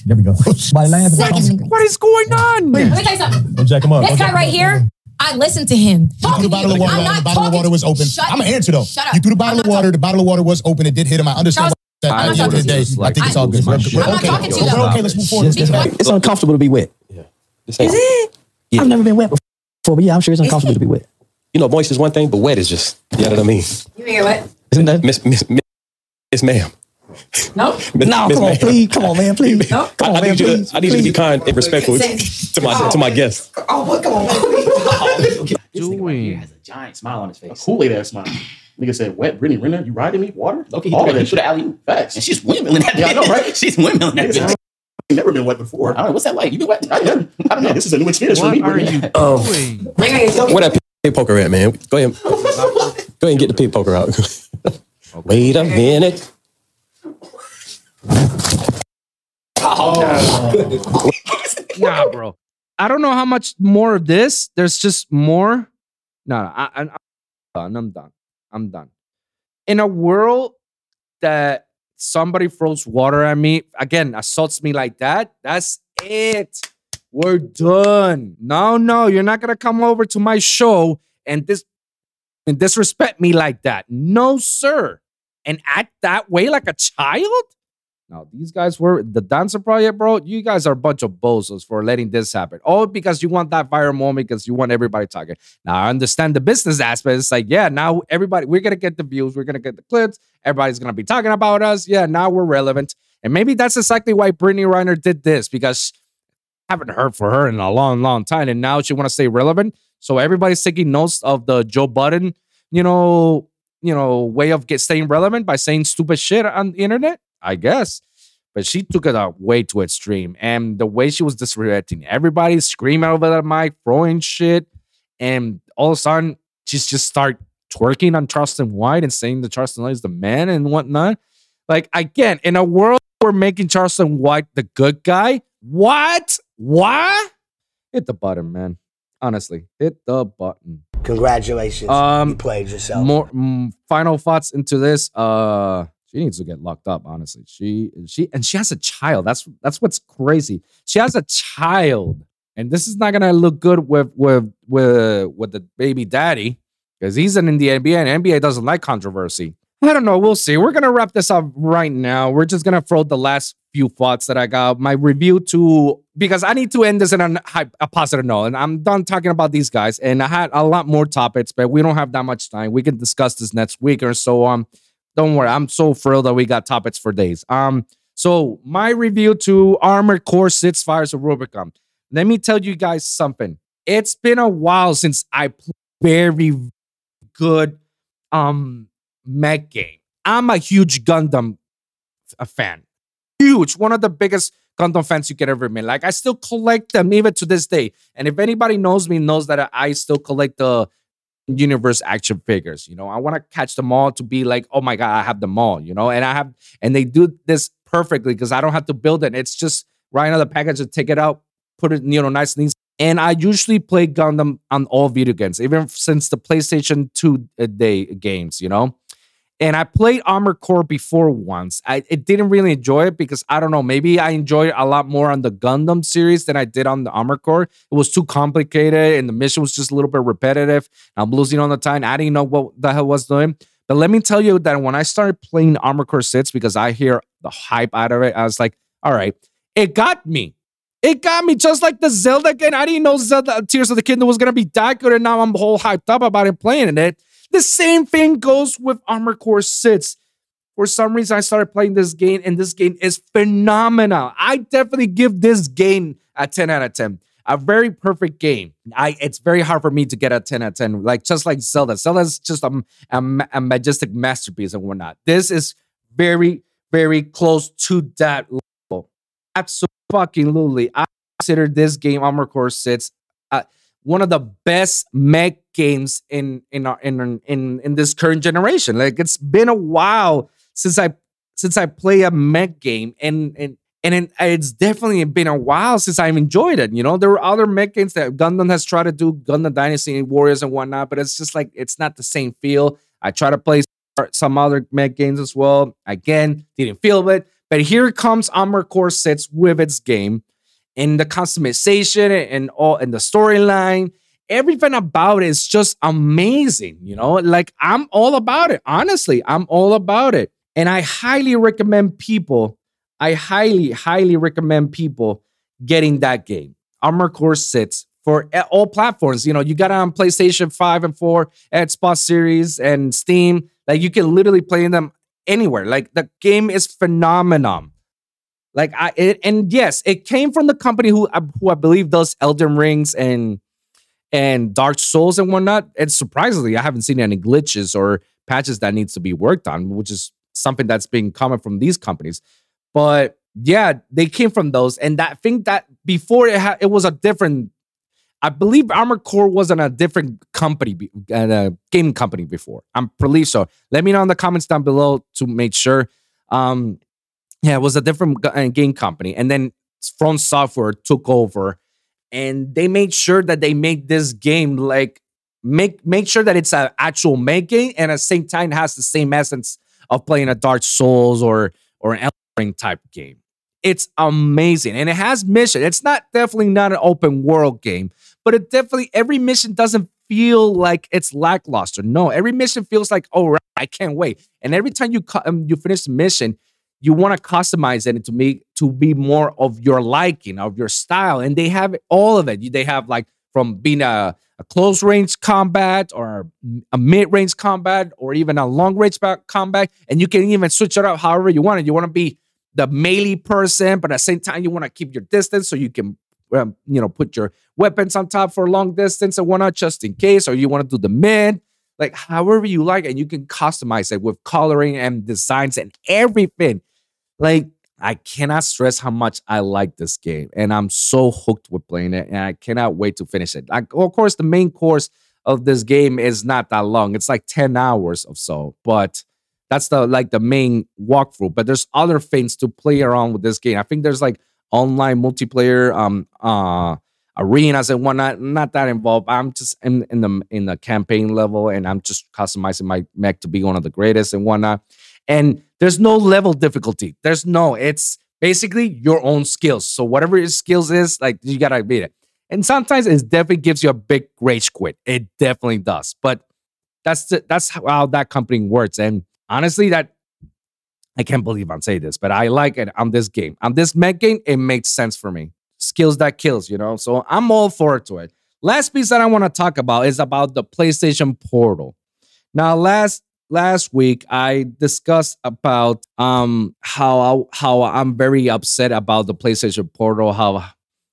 There we go. Somebody laughing.
What is going on?
Let me tell you something.
Don't jack him up.
This
Don't
guy
jack
right here, I listened to him.
You threw the
Talking to
bottle of water.
I'm
The bottle of water was open.
Shut
I'm gonna answer though.
Shut up.
You threw the bottle
I'm
of
not
water. The bottle of water was open. It did hit him. I understand. That
I
at the end of the
was
day,
just
I think it's all good. We're, we're
I'm not talking to you,
We're okay. Let's move forward.
It's, uncomfortable to be wet.
This ain't-
Is it?
Yeah.
I've never been wet before, but yeah, I'm sure it's uncomfortable to be wet.
You know, moist is one thing, but wet is just, you know what I mean?
You hear what?
Isn't that?
Miss, miss, miss, miss ma'am.
No.
Miss-
No,
miss
come on,
ma'am.
please. Come on, man, please. *laughs*
No.
Come
I,
on,
I
man,
need you
please.
to, I need you to be kind and respectful to my to my oh, guests.
Oh, what? Come on, man. *laughs*
This nigga right here
Doing.
has a giant smile on his face.
Kool Aid ass smile. Nigga said, "Wet, Brittany Renner, you riding me? Water?
Okay, he
All of
that
that
shit
shit.
alley oop.
Facts.
And she's windmilling that
Yeah, I know, right?
she's windmilling that
Niggas
bitch.
never been wet before.
I don't know what's that like. You been wet?
I, never, I don't know. This is a new experience for
What
me.
are
Brittany.
you *laughs*
Oh.
doing?
Where that pig poker at, man? Go ahead. Go ahead and get the pig poker out. Wait a minute. Oh.
Nah, bro. I don't know how much more of this. There's just more. No, no I, I'm done. I'm done. I'm done. In a world that somebody throws water at me, again, assaults me like that, that's it. We're done. No, no, you're not gonna come over to my show and this and disrespect me like that. No, sir. And act that way like a child? No, these guys were the Danza project, bro. You guys are a bunch of bozos for letting this happen. All because you want that viral moment because you want everybody talking. Now I understand the business aspect. It's like, yeah, now everybody, we're gonna get the views, we're gonna get the clips, everybody's gonna be talking about us. Yeah, now we're relevant. And maybe that's exactly why Brittany Renner did this, because I haven't heard for her in a long, long time. And now she want to stay relevant. So everybody's taking notes of the Joe Budden, you know, you know, way of get staying relevant by saying stupid shit on the internet. I guess. But she took it out way too extreme. And the way she was disrespecting everybody, screaming over the mic, throwing shit. And all of a sudden, she's just start twerking on Charleston White and saying that Charleston White is the man and whatnot. Like, again, in a world where we're making Charleston White the good guy, what? Why? Hit the button, man. Honestly, hit the button.
Congratulations.
Um,
you played yourself.
More mm, final thoughts into this. Uh, she needs to get locked up. Honestly, she she and she has a child. That's that's what's crazy. She has a child, and this is not gonna look good with with with with the baby daddy because he's in the NBA, and NBA doesn't like controversy. I don't know. We'll see. We're gonna wrap this up right now. We're just gonna throw the last few thoughts that I got. My review to because I need to end this in a, a positive note, and I'm done talking about these guys. And I had a lot more topics, but we don't have that much time. We can discuss this next week or so on. Don't worry. I'm so thrilled that we got topics for days. Um. So my review to Armored Core Six Fires of Rubicon. Let me tell you guys something. It's been a while since I played very good um mech game. I'm a huge Gundam a fan. Huge, one of the biggest Gundam fans you could ever meet. Like I still collect them even to this day. And if anybody knows me, knows that I still collect the universe action figures. You know, I want to catch them all to be like, oh my god, I have them all. You know, and I have, and they do this perfectly because I don't have to build it. It's just right out of the package to take it out, put it, you know, nice and. And I usually play Gundam on all video games, even since the PlayStation 2 uh, day games, you know. And I played Armored Core before once. I it didn't really enjoy it because I don't know, maybe I enjoyed a lot more on the Gundam series than I did on the Armored Core. It was too complicated and the mission was just a little bit repetitive. I'm losing all the time. I didn't know what the hell was doing. But let me tell you that when I started playing Armored Core 6, because I hear the hype out of it, I was like, all right, it got me. It got me just like the Zelda game. I didn't know Zelda Tears of the Kingdom was gonna be that good, and now I'm whole hyped up about it playing it. The same thing goes with Armored Core 6. For some reason, I started playing this game, and this game is phenomenal. I definitely give this game a 10 out of 10. A very perfect game. I it's very hard for me to get a 10 out of 10. Like just like Zelda. Zelda is just a, a, a majestic masterpiece and whatnot. This is very, very close to that level. Absolutely. I consider this game, Armored Core 6, uh, one of the best mech games in in our in in in this current generation. Like it's been a while since I since I play a mech game, and and and it- it's definitely been a while since I've enjoyed it. You know, there were other mech games that Gundam has tried to do, Gundam Dynasty and Warriors and whatnot, but it's just like it's not the same feel. I try to play some other mech games as well. Again, didn't feel it. But here comes Armored Core 6 with its game and the customization and all and the storyline. Everything about it is just amazing, you know. Like I'm all about it. Honestly, I'm all about it. And I highly recommend people, I highly, highly recommend people getting that game. Armored Core 6 for all platforms. You know, you got it on PlayStation 5 and 4, Xbox Series, and Steam. Like you can literally play them anywhere. Like the game is phenomenal. Like I it, and yes, it came from the company who who I believe does Elden Rings and and Dark Souls and whatnot. And surprisingly, I haven't seen any glitches or patches that needs to be worked on, which is something that's being common from these companies. But yeah, they came from those, and that thing that before it had it was a different. I believe Armored Core wasn't a different company, be- a game company before. I'm pretty sure. Let me know in the comments down below to make sure. Um, yeah, it was a different uh, game company, and then FromSoftware took over, and they made sure that they made this game like make make sure that it's an actual game, and at the same time has the same essence of playing a Dark Souls or or an Ring type game. It's amazing, and it has mission. It's not definitely not an open world game, but it definitely every mission doesn't feel like it's lackluster. No, every mission feels like oh, right, I can't wait. And every time you um, you finish the mission, you want to customize it to make to be more of your liking of your style and they have all of it. They have like from being a, a close range combat or a mid range combat or even a long range combat and you can even switch it up however you want. It you want to be the melee person but at the same time you want to keep your distance so you can um, you know put your weapons on top for long distance and whatnot just in case or you want to do the mid like however you like and you can customize it with coloring and designs and everything like I cannot stress how much I like this game, and I'm so hooked with playing it, and I cannot wait to finish it. Like, of course, the main course of this game is not that long; it's like ten hours or so, but that's the like the main walkthrough. But there's other things to play around with this game. I think there's like online multiplayer, um, uh, arenas and whatnot. Not that involved. I'm just in, in the in the campaign level, and I'm just customizing my mech to be one of the greatest and whatnot and there's no level difficulty. There's no, it's basically your own skills. So whatever your skills is, like you gotta beat it. And sometimes it definitely gives you a big rage quit. It definitely does. But that's the, that's how that company works. And honestly, that I can't believe I'm saying this, but I like it on this game. On this mech game, it makes sense for me. Skills that kills, you know. So I'm all for it to it. Last piece that I want to talk about is about the PlayStation Portal. Now, last last week I discussed about um how I, how I'm very upset about the PlayStation Portal. How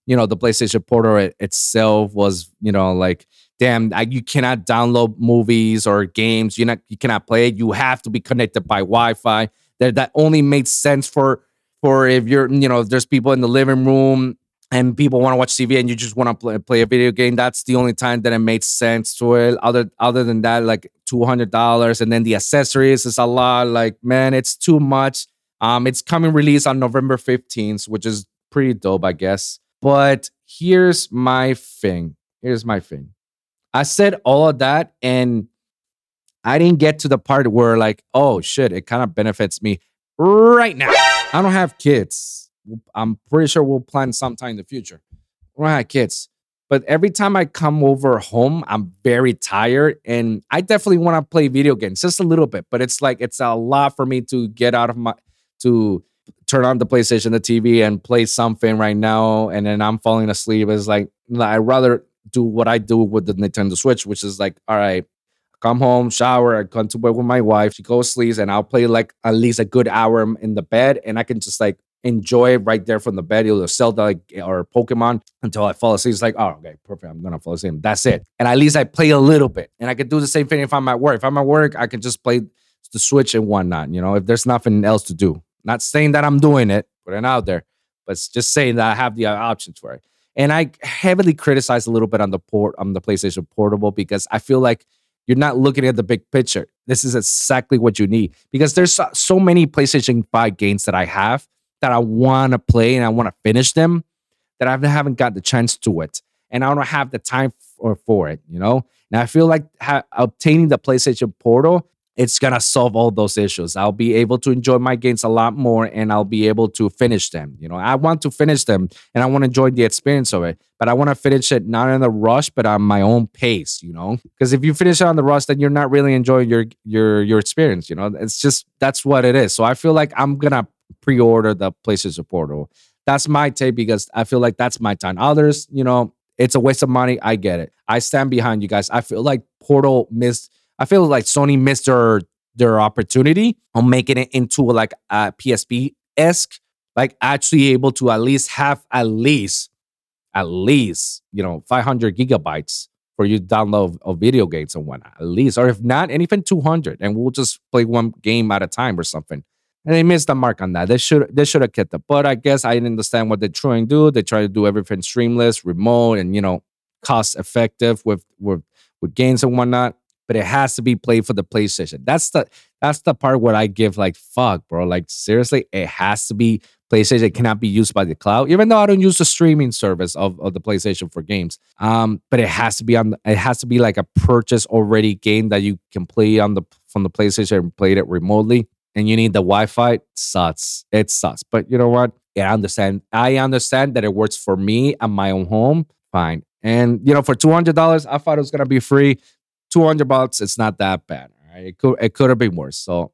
you know the PlayStation Portal it, itself was you know like damn I, you cannot download movies or games. You not you cannot play it. You have to be connected by Wi-Fi. That that only made sense for for if you're, you know, there's people in the living room and people want to watch TV and you just want to play, play a video game, that's the only time that it makes sense to it. Other other than that, like two hundred dollars, and then the accessories is a lot. Like, man, it's too much. Um, it's coming release on November fifteenth, which is pretty dope, I guess. But here's my thing. Here's my thing. I said all of that, and I didn't get to the part where, like, oh shit, it kind of benefits me right now. I don't have kids. I'm pretty sure we'll plan sometime in the future. I don't have kids. But every time I come over home, I'm very tired and I definitely want to play video games just a little bit. But it's like it's a lot for me to get out of my to turn on the PlayStation, the TV, and play something right now, and then I'm falling asleep. It's like I'd rather do what I do with the Nintendo Switch, which is like, all right, come home, shower, I come to bed with my wife, she goes sleeps, and I'll play like at least a good hour in the bed, and I can just like enjoy it right there from the bed, either Zelda like, or Pokemon until I fall asleep. It's like, oh, okay, perfect. I'm gonna fall asleep. That's it. And at least I play a little bit, and I can do the same thing if I'm at work. If I'm at work, I can just play the Switch and whatnot. You know, if there's nothing else to do. Not saying that I'm doing it, putting it out there, but just saying that I have the uh, options for it. And I heavily criticize a little bit on the port on the PlayStation Portable because I feel like you're not looking at the big picture. This is exactly what you need because there's so, so many PlayStation 5 games that I have that I want to play and I want to finish them that I haven't got the chance to it. And I don't have the time for, for it, you know? And I feel like ha- obtaining the PlayStation Portal it's gonna solve all those issues. I'll be able to enjoy my games a lot more, and I'll be able to finish them. You know, I want to finish them, and I want to enjoy the experience of it. But I want to finish it not in a rush, but on my own pace. You know, because if you finish it on the rush, then you're not really enjoying your your your experience. You know, it's just that's what it is. So I feel like I'm gonna pre-order the PlayStation Portal. That's my take because I feel like that's my time. Others, you know, it's a waste of money. I get it. I stand behind you guys. I feel like Portal missed I feel like Sony missed their their opportunity on making it into like a PSP esque, like actually able to at least have at least at least you know 500 gigabytes for you to download of video games and whatnot. At least, or if not, anything 200, and we'll just play one game at a time or something. And they missed the mark on that. They should they should have kept it. But I guess I didn't understand what they're trying to do. They try to do everything streamless, remote, and you know, cost effective with with with games and whatnot but it has to be played for the PlayStation. That's the that's the part where I give like fuck, bro. Like seriously, it has to be PlayStation. It cannot be used by the cloud, even though I don't use the streaming service of, of the PlayStation for games. Um, but it has to be on. It has to be like a purchase already game that you can play on the from the PlayStation and play it remotely. And you need the Wi-Fi. It sucks. It sucks. But you know what? I understand. I understand that it works for me at my own home. Fine. And you know, for two hundred dollars, I thought it was gonna be free. 200 bucks, it's not that bad. Right. It could it could have been worse. So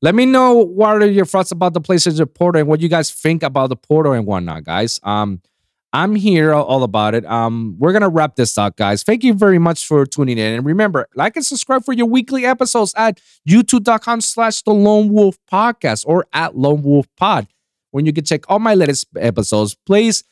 let me know what are your thoughts about the PlayStation Portal and what you guys think about the portal and whatnot, guys. Um, I'm here all about it. Um, we're gonna wrap this up, guys. Thank you very much for tuning in. And remember, like and subscribe for your weekly episodes at youtube.com slash the lone wolf podcast or at lone wolf pod. When you can check all my latest episodes, please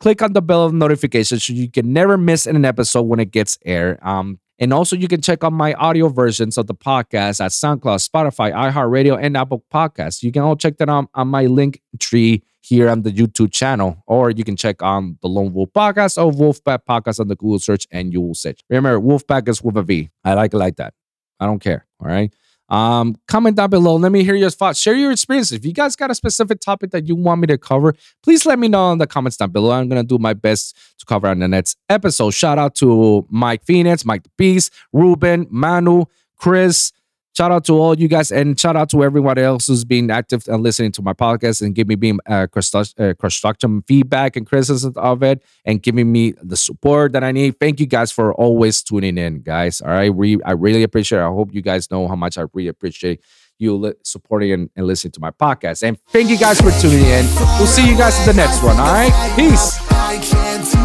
click on the bell of notifications so you can never miss an episode when it gets aired. Um, and also, you can check out my audio versions of the podcast at SoundCloud, Spotify, iHeartRadio, and Apple Podcasts. You can all check that out on my link tree here on the YouTube channel, or you can check on the Lone Wolf Podcast or Wolfpack Podcast on the Google search, and you will search. Remember, Wolfpack is with a V. I like it like that. I don't care. All right. Um, comment down below. Let me hear your thoughts. Share your experiences. If you guys got a specific topic that you want me to cover, please let me know in the comments down below. I'm gonna do my best to cover on the next episode. Shout out to Mike Phoenix, Mike the Beast, Ruben, Manu, Chris. Shout out to all you guys, and shout out to everyone else who's been active and listening to my podcast and giving me uh, uh, feedback and criticism of it, and giving me the support that I need. Thank you guys for always tuning in, guys. All right, we, I really appreciate. it. I hope you guys know how much I really appreciate you li- supporting and, and listening to my podcast. And thank you guys for tuning in. We'll see you guys in the next one. All right, peace.